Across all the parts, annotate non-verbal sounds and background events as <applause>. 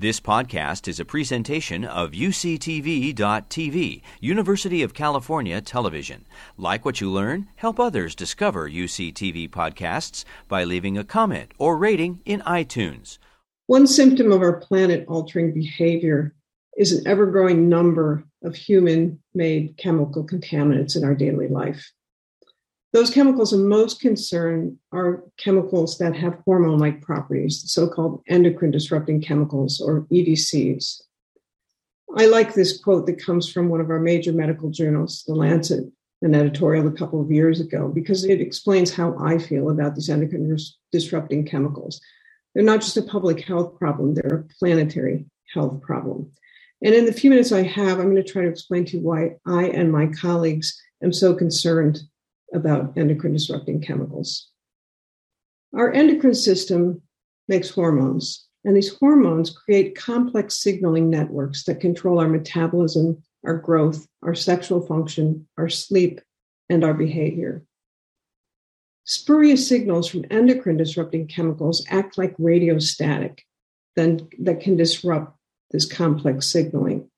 This podcast is a presentation of UCTV.tv, University of California Television. Like what you learn, help others discover UCTV podcasts by leaving a comment or rating in iTunes. One symptom of our planet altering behavior is an ever growing number of human made chemical contaminants in our daily life. Those chemicals of most concern are chemicals that have hormone like properties, so called endocrine disrupting chemicals or EDCs. I like this quote that comes from one of our major medical journals, The Lancet, an editorial a couple of years ago, because it explains how I feel about these endocrine disrupting chemicals. They're not just a public health problem, they're a planetary health problem. And in the few minutes I have, I'm going to try to explain to you why I and my colleagues am so concerned about endocrine disrupting chemicals. Our endocrine system makes hormones, and these hormones create complex signaling networks that control our metabolism, our growth, our sexual function, our sleep, and our behavior. Spurious signals from endocrine disrupting chemicals act like radiostatic then, that can disrupt this complex signaling.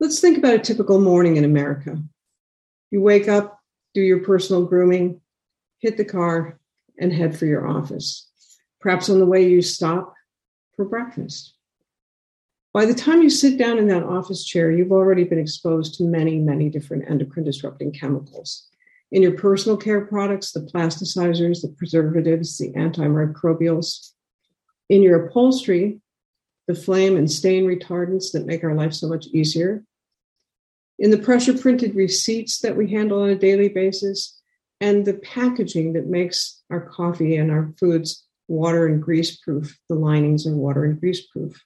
Let's think about a typical morning in America. You wake up, do your personal grooming, hit the car, and head for your office. Perhaps on the way you stop for breakfast. By the time you sit down in that office chair, you've already been exposed to many, many different endocrine disrupting chemicals. In your personal care products, the plasticizers, the preservatives, the antimicrobials. In your upholstery, the flame and stain retardants that make our life so much easier in the pressure printed receipts that we handle on a daily basis, and the packaging that makes our coffee and our foods water and grease proof. The linings are water and grease proof.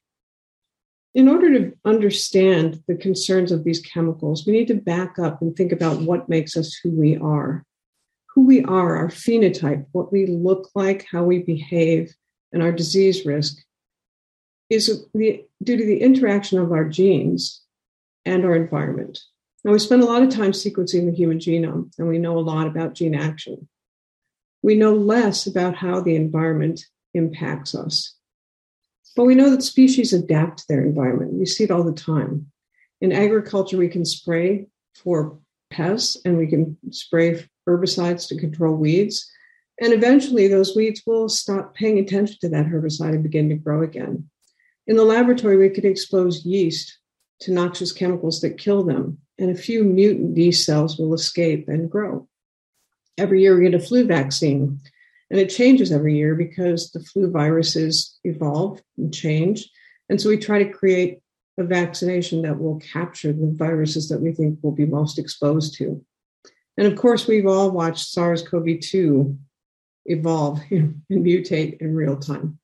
In order to understand the concerns of these chemicals, we need to back up and think about what makes us who we are. Who we are, our phenotype, what we look like, how we behave, and our disease risk is due to the interaction of our genes and our environment. Now, we spend a lot of time sequencing the human genome, and we know a lot about gene action. We know less about how the environment impacts us. But we know that species adapt to their environment. We see it all the time. In agriculture, we can spray for pests and we can spray herbicides to control weeds. And eventually, those weeds will stop paying attention to that herbicide and begin to grow again. In the laboratory, we could expose yeast to noxious chemicals that kill them, and a few mutant yeast cells will escape and grow. Every year we get a flu vaccine, and it changes every year because the flu viruses evolve and change. And so we try to create a vaccination that will capture the viruses that we think will be most exposed to. And of course, we've all watched SARS CoV 2 evolve <laughs> and mutate in real time.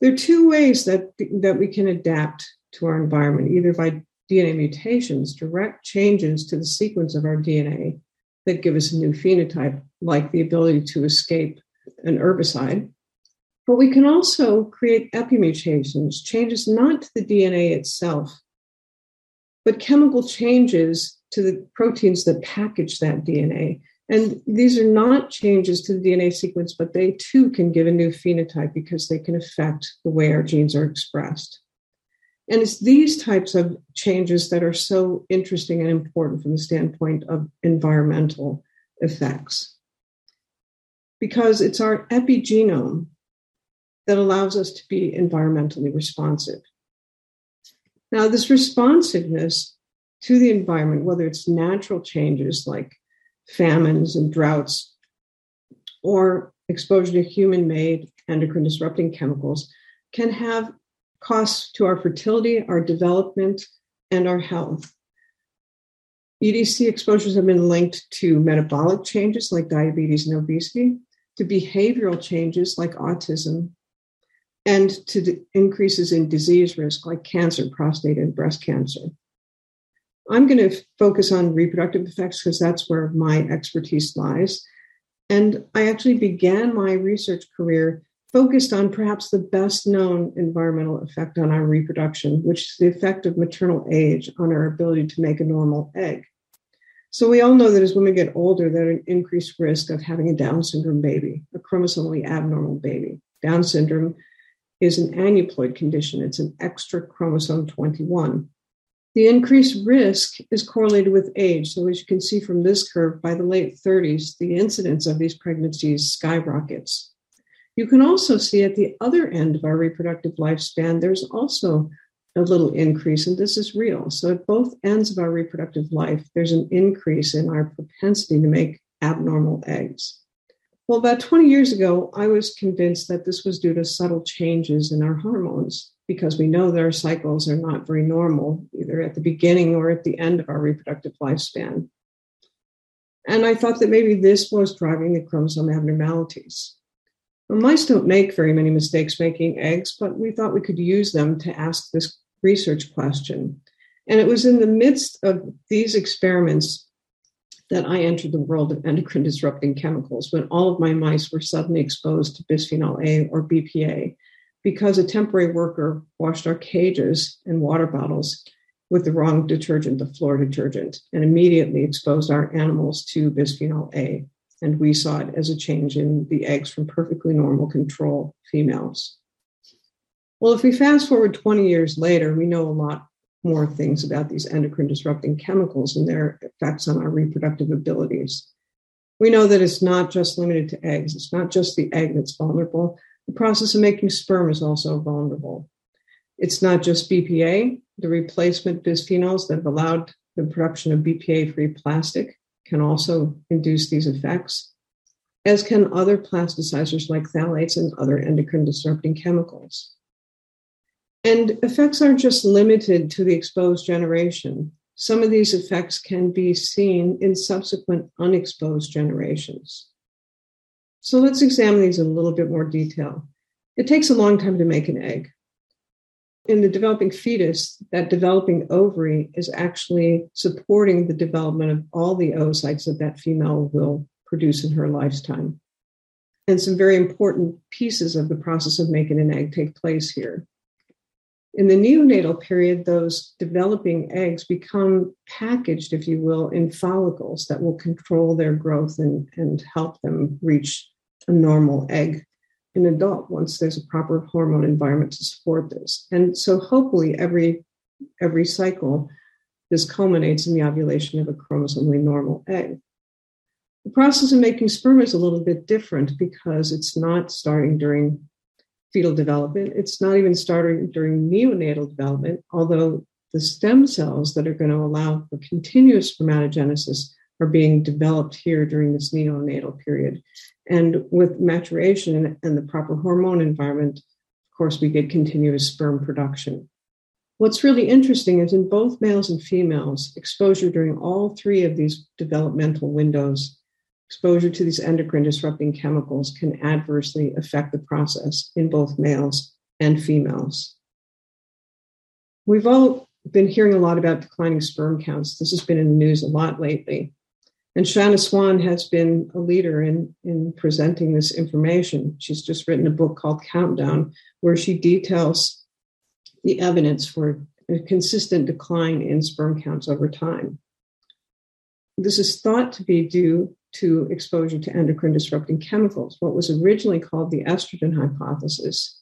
There are two ways that, that we can adapt to our environment, either by DNA mutations, direct changes to the sequence of our DNA that give us a new phenotype, like the ability to escape an herbicide. But we can also create epimutations, changes not to the DNA itself, but chemical changes to the proteins that package that DNA. And these are not changes to the DNA sequence, but they too can give a new phenotype because they can affect the way our genes are expressed. And it's these types of changes that are so interesting and important from the standpoint of environmental effects. Because it's our epigenome that allows us to be environmentally responsive. Now, this responsiveness to the environment, whether it's natural changes like famines and droughts, or exposure to human made endocrine disrupting chemicals, can have costs to our fertility, our development, and our health. EDC exposures have been linked to metabolic changes like diabetes and obesity, to behavioral changes like autism, and to increases in disease risk like cancer, prostate, and breast cancer. I'm going to focus on reproductive effects because that's where my expertise lies. And I actually began my research career focused on perhaps the best known environmental effect on our reproduction, which is the effect of maternal age on our ability to make a normal egg. So we all know that as women get older, they're an increased risk of having a Down syndrome baby, a chromosomally abnormal baby. Down syndrome is an aneuploid condition. It's an extra chromosome 21. The increased risk is correlated with age. So, as you can see from this curve, by the late 30s, the incidence of these pregnancies skyrockets. You can also see at the other end of our reproductive lifespan, there's also a little increase, and this is real. So, at both ends of our reproductive life, there's an increase in our propensity to make abnormal eggs. Well, about 20 years ago, I was convinced that this was due to subtle changes in our hormones because we know that our cycles are not very normal, either at the beginning or at the end of our reproductive lifespan. And I thought that maybe this was driving the chromosome abnormalities. Well, mice don't make very many mistakes making eggs, but we thought we could use them to ask this research question. And it was in the midst of these experiments that I entered the world of endocrine disrupting chemicals when all of my mice were suddenly exposed to bisphenol A or BPA because a temporary worker washed our cages and water bottles with the wrong detergent, the floor detergent, and immediately exposed our animals to bisphenol A. And we saw it as a change in the eggs from perfectly normal control females. Well, if we fast forward 20 years later, we know a lot more things about these endocrine disrupting chemicals and their effects on our reproductive abilities. We know that it's not just limited to eggs, it's not just the egg that's vulnerable, the process of making sperm is also vulnerable. It's not just BPA, the replacement bisphenols that have allowed the production of BPA free plastic can also induce these effects, as can other plasticizers like phthalates and other endocrine disrupting chemicals. And effects aren't just limited to the exposed generation. Some of these effects can be seen in subsequent unexposed generations. So let's examine these in a little bit more detail. It takes a long time to make an egg. In the developing fetus, that developing ovary is actually supporting the development of all the oocytes that that female will produce in her lifetime. And some very important pieces of the process of making an egg take place here. In the neonatal period, those developing eggs become packaged, if you will, in follicles that will control their growth and, and help them reach a normal egg in adult once there's a proper hormone environment to support this. And so hopefully every every cycle this culminates in the ovulation of a chromosomally normal egg. The process of making sperm is a little bit different because it's not starting during fetal development. It's not even starting during neonatal development, although the stem cells that are going to allow for continuous spermatogenesis are being developed here during this neonatal period. And with maturation and the proper hormone environment, of course, we get continuous sperm production. What's really interesting is in both males and females, exposure during all three of these developmental windows, exposure to these endocrine disrupting chemicals can adversely affect the process in both males and females. We've all been hearing a lot about declining sperm counts. This has been in the news a lot lately. And Shanna Swan has been a leader in, in presenting this information. She's just written a book called Countdown, where she details the evidence for a consistent decline in sperm counts over time. This is thought to be due to exposure to endocrine disrupting chemicals, what was originally called the estrogen hypothesis,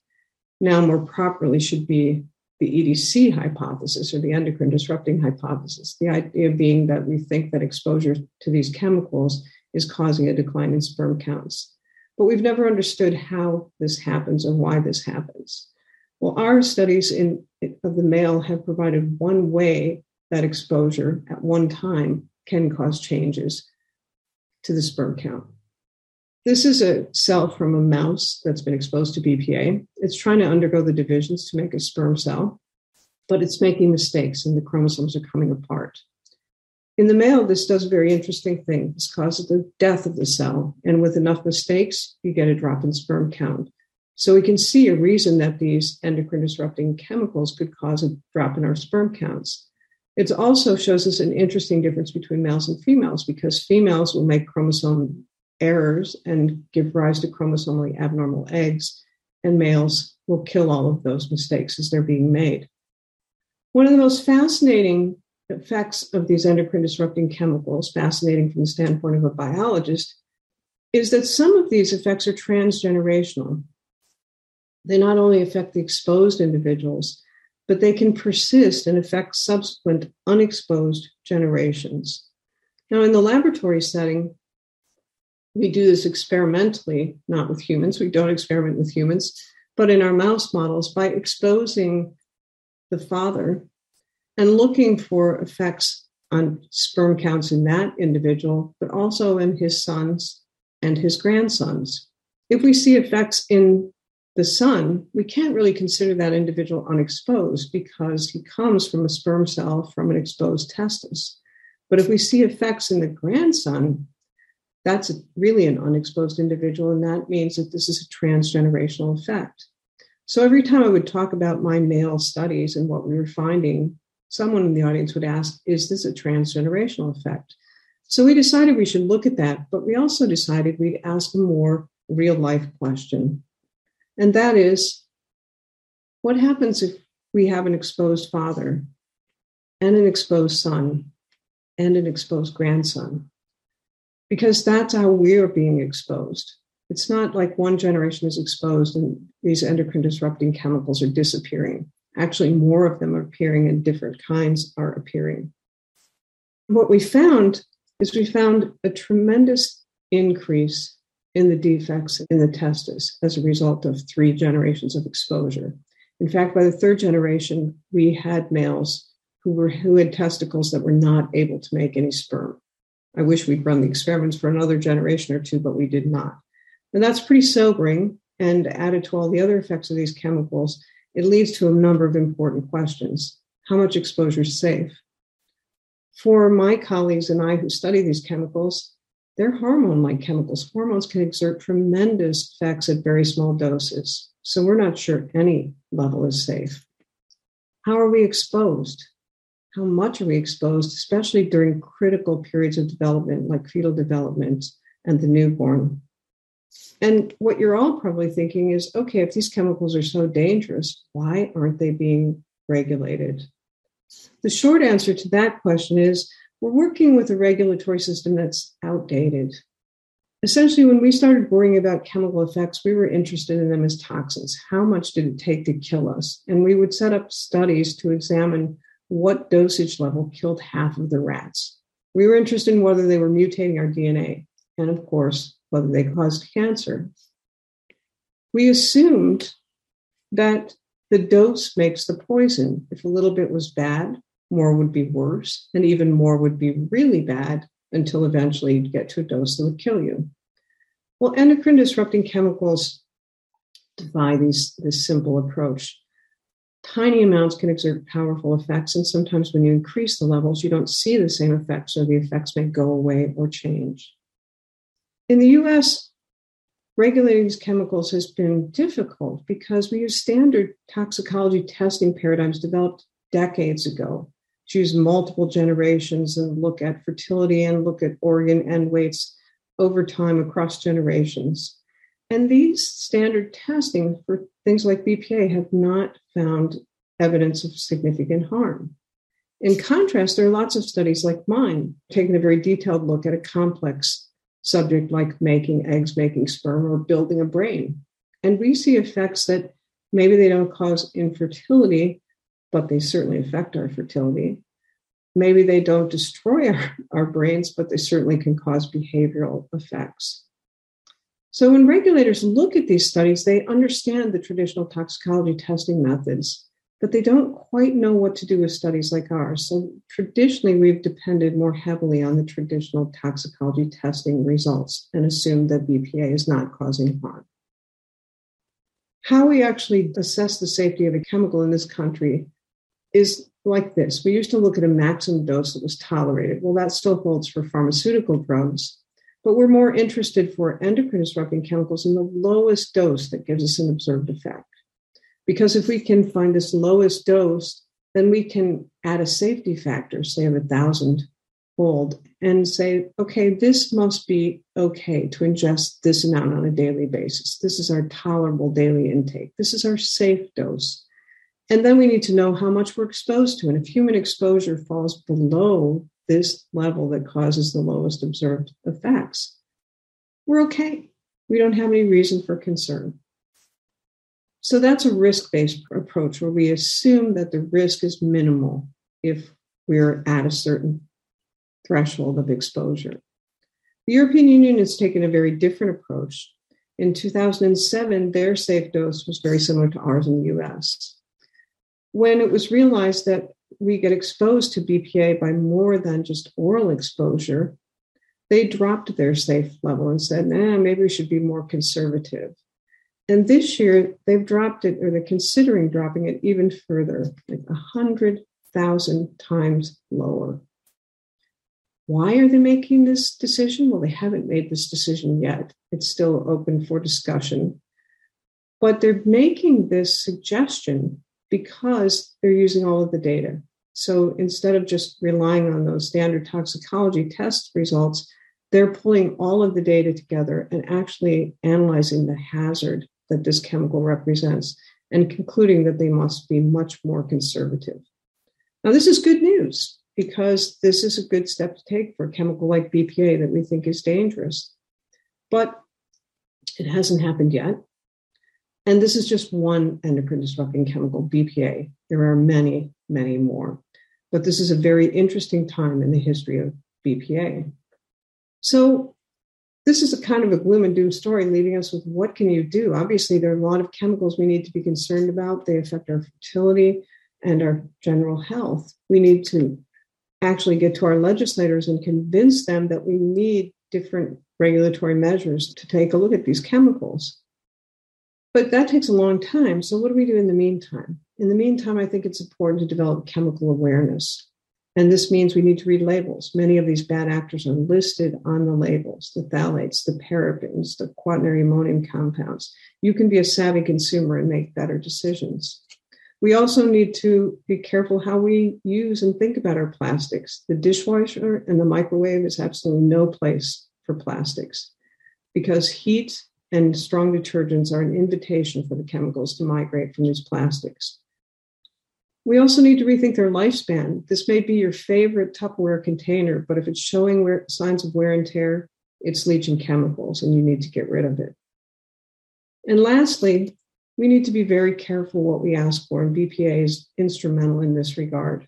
now more properly should be the EDC hypothesis or the endocrine disrupting hypothesis. The idea being that we think that exposure to these chemicals is causing a decline in sperm counts. But we've never understood how this happens or why this happens. Well, our studies in, of the male have provided one way that exposure at one time can cause changes to the sperm count. This is a cell from a mouse that's been exposed to BPA. It's trying to undergo the divisions to make a sperm cell, but it's making mistakes and the chromosomes are coming apart. In the male, this does a very interesting thing. This causes the death of the cell. And with enough mistakes, you get a drop in sperm count. So we can see a reason that these endocrine disrupting chemicals could cause a drop in our sperm counts. It also shows us an interesting difference between males and females because females will make chromosome errors and give rise to chromosomally abnormal eggs, and males will kill all of those mistakes as they're being made. One of the most fascinating effects of these endocrine disrupting chemicals, fascinating from the standpoint of a biologist, is that some of these effects are transgenerational. They not only affect the exposed individuals, but they can persist and affect subsequent unexposed generations. Now, in the laboratory setting, we do this experimentally, not with humans. We don't experiment with humans, but in our mouse models by exposing the father and looking for effects on sperm counts in that individual, but also in his sons and his grandsons. If we see effects in the son, we can't really consider that individual unexposed because he comes from a sperm cell from an exposed testis. But if we see effects in the grandson, that's really an unexposed individual, and that means that this is a transgenerational effect. So every time I would talk about my male studies and what we were finding, someone in the audience would ask, Is this a transgenerational effect? So we decided we should look at that, but we also decided we'd ask a more real life question. And that is, what happens if we have an exposed father and an exposed son and an exposed grandson? Because that's how we're being exposed. It's not like one generation is exposed and these endocrine disrupting chemicals are disappearing. Actually, more of them are appearing and different kinds are appearing. What we found is we found a tremendous increase in the defects in the testis as a result of three generations of exposure. In fact, by the third generation, we had males who were who had testicles that were not able to make any sperm. I wish we'd run the experiments for another generation or two, but we did not. And that's pretty sobering. And added to all the other effects of these chemicals, it leads to a number of important questions. How much exposure is safe? For my colleagues and I who study these chemicals, they're hormone like chemicals. Hormones can exert tremendous effects at very small doses. So we're not sure any level is safe. How are we exposed? How much are we exposed, especially during critical periods of development like fetal development and the newborn? And what you're all probably thinking is okay, if these chemicals are so dangerous, why aren't they being regulated? The short answer to that question is we're working with a regulatory system that's outdated. Essentially, when we started worrying about chemical effects, we were interested in them as toxins. How much did it take to kill us? And we would set up studies to examine what dosage level killed half of the rats. We were interested in whether they were mutating our DNA, and of course, whether they caused cancer. We assumed that the dose makes the poison. If a little bit was bad, more would be worse, and even more would be really bad until eventually you'd get to a dose that would kill you. Well, endocrine disrupting chemicals defy these, this simple approach. Tiny amounts can exert powerful effects, and sometimes when you increase the levels, you don't see the same effects, or the effects may go away or change. In the US, regulating these chemicals has been difficult because we use standard toxicology testing paradigms developed decades ago choose multiple generations and look at fertility and look at organ end weights over time across generations. And these standard testing for things like BPA have not found evidence of significant harm. In contrast, there are lots of studies like mine taking a very detailed look at a complex subject like making eggs, making sperm, or building a brain. And we see effects that maybe they don't cause infertility, but they certainly affect our fertility. Maybe they don't destroy our, our brains, but they certainly can cause behavioral effects. So, when regulators look at these studies, they understand the traditional toxicology testing methods, but they don't quite know what to do with studies like ours. So, traditionally, we've depended more heavily on the traditional toxicology testing results and assumed that BPA is not causing harm. How we actually assess the safety of a chemical in this country is like this. We used to look at a maximum dose that was tolerated. Well, that still holds for pharmaceutical drugs, but we're more interested for endocrine disrupting chemicals in the lowest dose that gives us an observed effect. Because if we can find this lowest dose, then we can add a safety factor, say of a thousand fold, and say, okay, this must be okay to ingest this amount on a daily basis. This is our tolerable daily intake. This is our safe dose. And then we need to know how much we're exposed to. And if human exposure falls below this level that causes the lowest observed effects, we're okay. We don't have any reason for concern. So that's a risk based approach where we assume that the risk is minimal if we're at a certain threshold of exposure. The European Union has taken a very different approach. In 2007, their safe dose was very similar to ours in the US. When it was realized that we get exposed to BPA by more than just oral exposure, they dropped their safe level and said, nah, maybe we should be more conservative. And this year, they've dropped it, or they're considering dropping it even further, like 100,000 times lower. Why are they making this decision? Well, they haven't made this decision yet. It's still open for discussion. But they're making this suggestion because they're using all of the data. So instead of just relying on those standard toxicology test results, they're pulling all of the data together and actually analyzing the hazard that this chemical represents and concluding that they must be much more conservative. Now, this is good news because this is a good step to take for a chemical like BPA that we think is dangerous. But it hasn't happened yet. And this is just one endocrine disrupting chemical, BPA. There are many, many more. But this is a very interesting time in the history of BPA. So this is a kind of a gloom and doom story leaving us with what can you do obviously there are a lot of chemicals we need to be concerned about they affect our fertility and our general health we need to actually get to our legislators and convince them that we need different regulatory measures to take a look at these chemicals but that takes a long time so what do we do in the meantime in the meantime i think it's important to develop chemical awareness and this means we need to read labels. Many of these bad actors are listed on the labels the phthalates, the parabens, the quaternary ammonium compounds. You can be a savvy consumer and make better decisions. We also need to be careful how we use and think about our plastics. The dishwasher and the microwave is absolutely no place for plastics because heat and strong detergents are an invitation for the chemicals to migrate from these plastics. We also need to rethink their lifespan. This may be your favorite Tupperware container, but if it's showing wear, signs of wear and tear, it's leaching chemicals and you need to get rid of it. And lastly, we need to be very careful what we ask for, and BPA is instrumental in this regard.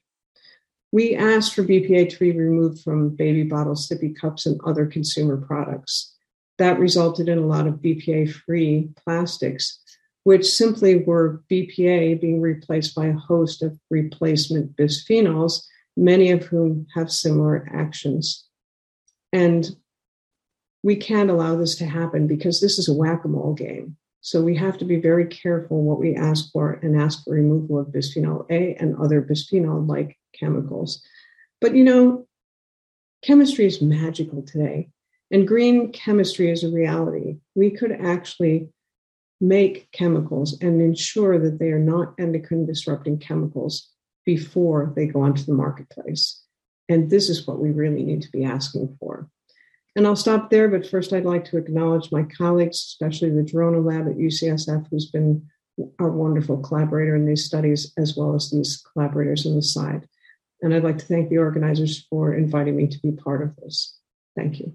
We asked for BPA to be removed from baby bottles, sippy cups, and other consumer products. That resulted in a lot of BPA free plastics which simply were BPA being replaced by a host of replacement bisphenols, many of whom have similar actions. And we can't allow this to happen because this is a whack a mole game. So we have to be very careful what we ask for and ask for removal of bisphenol A and other bisphenol like chemicals. But you know, chemistry is magical today, and green chemistry is a reality. We could actually make chemicals and ensure that they are not endocrine disrupting chemicals before they go onto the marketplace. And this is what we really need to be asking for. And I'll stop there, but first I'd like to acknowledge my colleagues, especially the Gerona Lab at UCSF, who's been our wonderful collaborator in these studies, as well as these collaborators on the side. And I'd like to thank the organizers for inviting me to be part of this. Thank you.